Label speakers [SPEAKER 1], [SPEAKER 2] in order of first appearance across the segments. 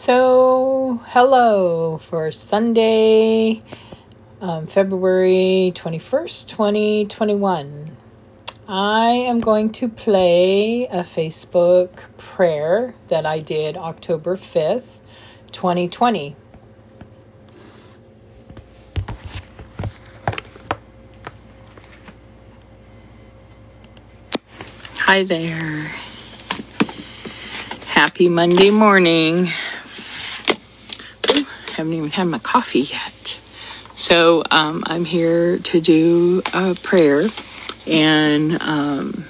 [SPEAKER 1] So, hello for Sunday, um, February 21st, 2021. I am going to play a Facebook prayer that I did October 5th, 2020. Hi there. Happy Monday morning haven't even had my coffee yet. So um, I'm here to do a prayer, and um,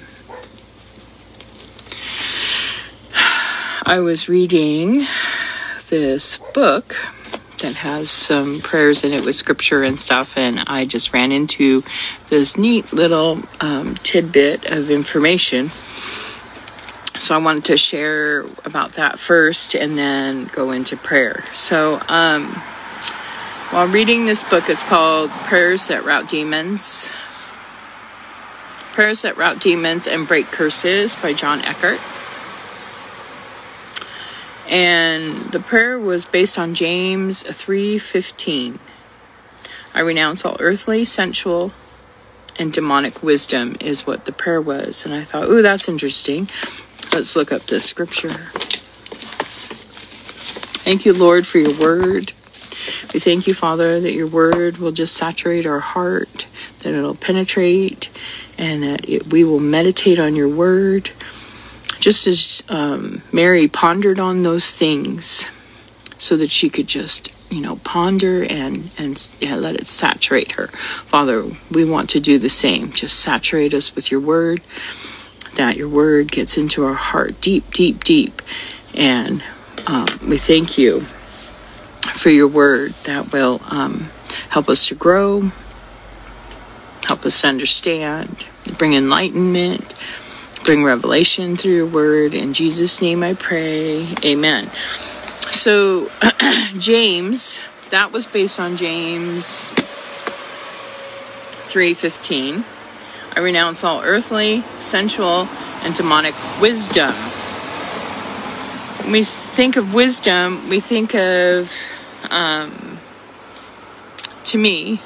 [SPEAKER 1] I was reading this book that has some prayers in it with scripture and stuff, and I just ran into this neat little um, tidbit of information. So I wanted to share about that first and then go into prayer. So, um, while reading this book, it's called Prayers That Rout Demons. Prayers That Rout Demons and Break Curses by John Eckhardt. And the prayer was based on James 3:15. I renounce all earthly, sensual, and demonic wisdom is what the prayer was. And I thought, ooh, that's interesting. Let's look up this scripture. Thank you, Lord, for your word. We thank you, Father, that your word will just saturate our heart, that it'll penetrate, and that it, we will meditate on your word. Just as um, Mary pondered on those things so that she could just, you know, ponder and, and yeah, let it saturate her. Father, we want to do the same. Just saturate us with your word that your word gets into our heart deep, deep, deep. And um, we thank you for your word that will um, help us to grow, help us understand, bring enlightenment, bring revelation through your word. In Jesus' name I pray. Amen. So, James, that was based on James 315. I renounce all earthly, sensual, and demonic wisdom. When we think of wisdom, we think of, um, to me,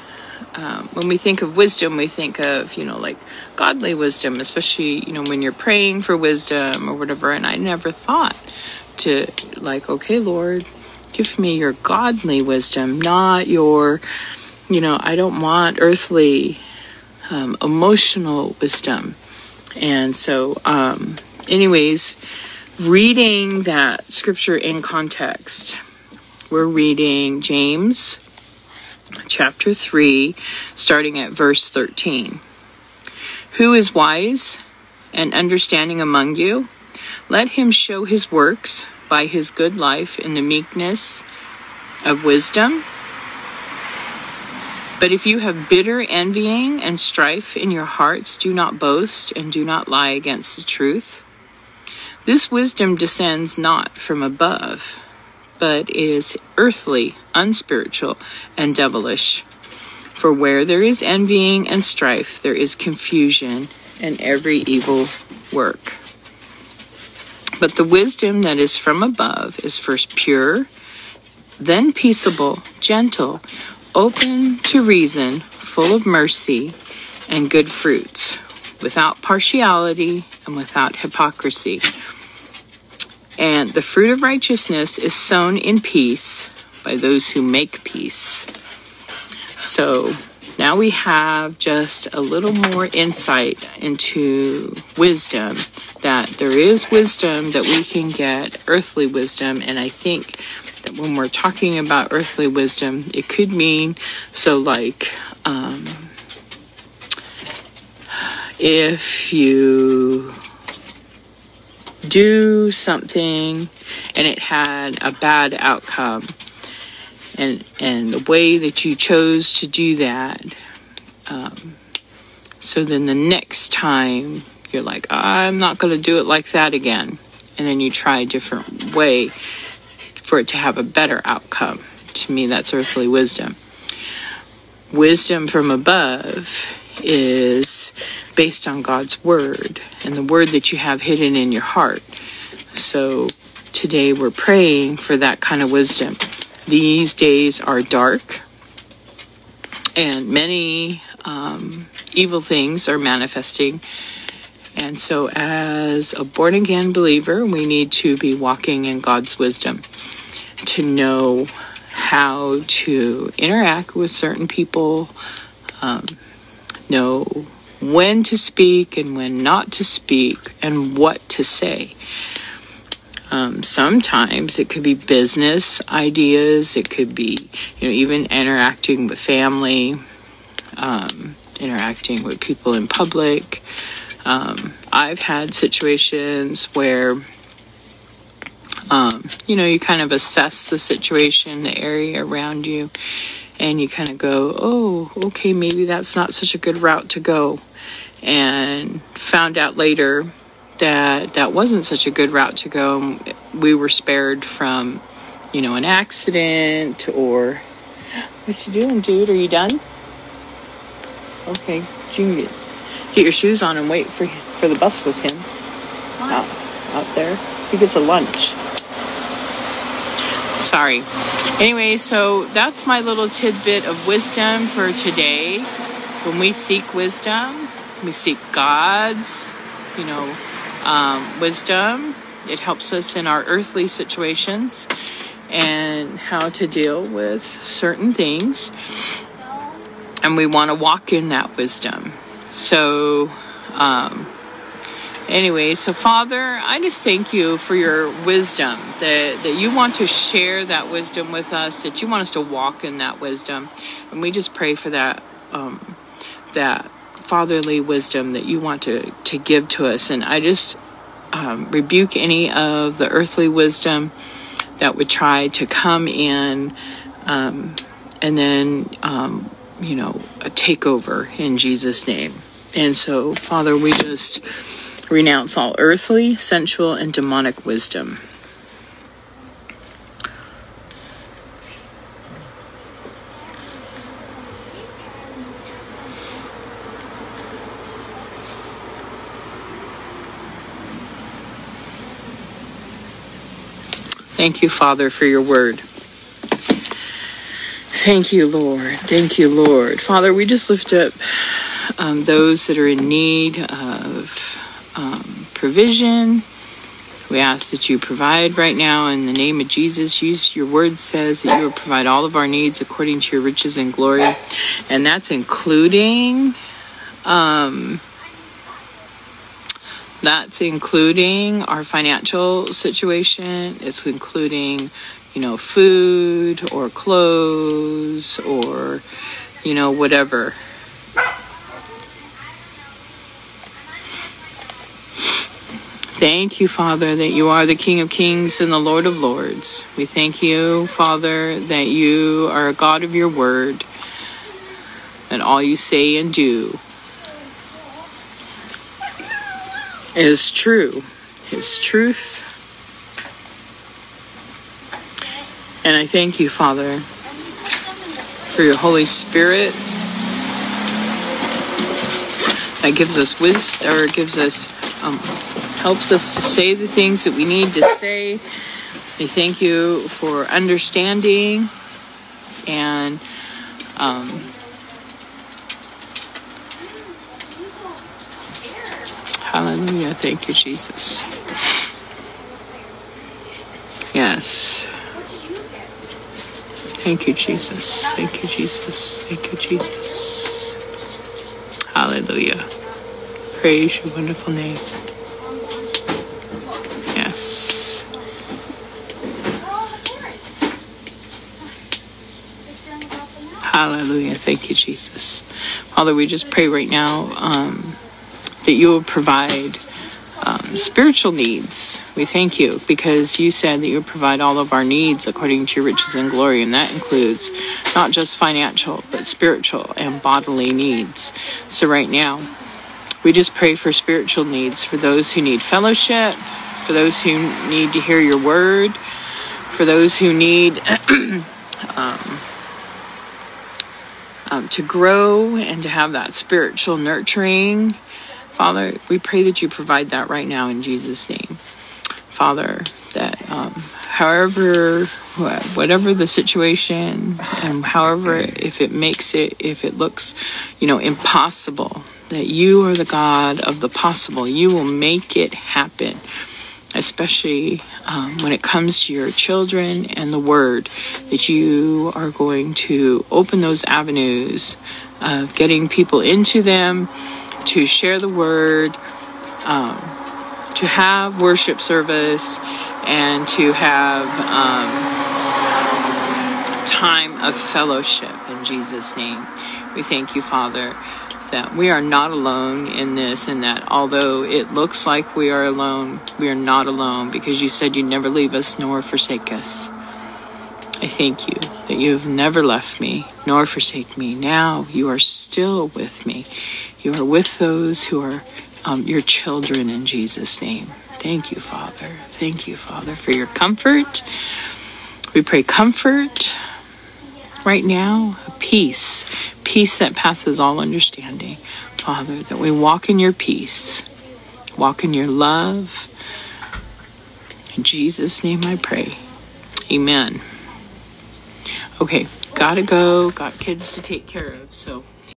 [SPEAKER 1] um, when we think of wisdom, we think of, you know, like godly wisdom, especially, you know, when you're praying for wisdom or whatever. And I never thought to, like, okay, Lord, give me your godly wisdom, not your, you know, I don't want earthly um, emotional wisdom. And so, um, anyways, reading that scripture in context, we're reading James chapter 3, starting at verse 13. Who is wise and understanding among you? Let him show his works by his good life in the meekness of wisdom. But if you have bitter envying and strife in your hearts, do not boast and do not lie against the truth. This wisdom descends not from above, but is earthly, unspiritual, and devilish. For where there is envying and strife, there is confusion and every evil work. But the wisdom that is from above is first pure, then peaceable, gentle, open to reason, full of mercy and good fruits, without partiality and without hypocrisy. And the fruit of righteousness is sown in peace by those who make peace. So now we have just a little more insight into wisdom that there is wisdom that we can get, earthly wisdom, and I think when we're talking about earthly wisdom, it could mean so, like, um, if you do something and it had a bad outcome and and the way that you chose to do that um, so then the next time you're like i'm not going to do it like that again and then you try a different way for it to have a better outcome. To me, that's earthly wisdom. Wisdom from above is based on God's word and the word that you have hidden in your heart. So today we're praying for that kind of wisdom. These days are dark, and many um, evil things are manifesting. And so, as a born again believer, we need to be walking in God's wisdom to know how to interact with certain people, um, know when to speak and when not to speak, and what to say. Um, sometimes it could be business ideas, it could be, you know, even interacting with family, um, interacting with people in public. Um, I've had situations where, um, you know, you kind of assess the situation, the area around you, and you kind of go, oh, okay, maybe that's not such a good route to go. And found out later that that wasn't such a good route to go. We were spared from, you know, an accident or. What you doing, dude? Are you done? Okay, you get, your shoes on and wait for for the bus with him. Out, out there, he gets a lunch. Sorry. Anyway, so that's my little tidbit of wisdom for today. When we seek wisdom, we seek God's, you know, um, wisdom. It helps us in our earthly situations and how to deal with certain things. And we want to walk in that wisdom. So, um, anyway, so Father, I just thank you for your wisdom, that, that you want to share that wisdom with us, that you want us to walk in that wisdom. And we just pray for that, um, that fatherly wisdom that you want to, to give to us. And I just um, rebuke any of the earthly wisdom that would try to come in um, and then, um, you know, a takeover in Jesus' name. And so, Father, we just renounce all earthly, sensual, and demonic wisdom. Thank you, Father, for your word. Thank you, Lord. Thank you, Lord. Father, we just lift up um, those that are in need of um, provision. We ask that you provide right now in the name of Jesus. Use your word says that you will provide all of our needs according to your riches and glory. And that's including um, that's including our financial situation. It's including, you know, food or clothes or, you know, whatever. Thank you, Father, that you are the King of Kings and the Lord of Lords. We thank you, Father, that you are a God of your word, and all you say and do is true, His truth. And I thank you, Father, for your Holy Spirit that gives us wisdom or gives us um, helps us to say the things that we need to say. We thank you for understanding and um, Hallelujah. Thank you, Jesus. Yes. Thank you, Jesus. Thank you, Jesus. Thank you, Jesus. Hallelujah. Praise your wonderful name. Yes. Hallelujah. Thank you, Jesus. Father, we just pray right now. Um, that you will provide um, spiritual needs. We thank you because you said that you would provide all of our needs according to your riches and glory, and that includes not just financial, but spiritual and bodily needs. So, right now, we just pray for spiritual needs for those who need fellowship, for those who need to hear your word, for those who need. um, um, to grow and to have that spiritual nurturing Father, we pray that you provide that right now in Jesus' name. Father, that um, however whatever the situation and however if it makes it if it looks you know impossible that you are the god of the possible. You will make it happen especially um, when it comes to your children and the word that you are going to open those avenues of getting people into them to share the word um, to have worship service and to have um, time of fellowship in Jesus' name. We thank you, Father, that we are not alone in this, and that although it looks like we are alone, we are not alone because you said you'd never leave us nor forsake us. I thank you that you have never left me nor forsake me. Now you are still with me. You are with those who are um, your children in Jesus' name. Thank you, Father. Thank you, Father, for your comfort. We pray comfort right now, peace, peace that passes all understanding. Father, that we walk in your peace, walk in your love. In Jesus' name I pray. Amen. Okay, gotta go, got kids to take care of, so.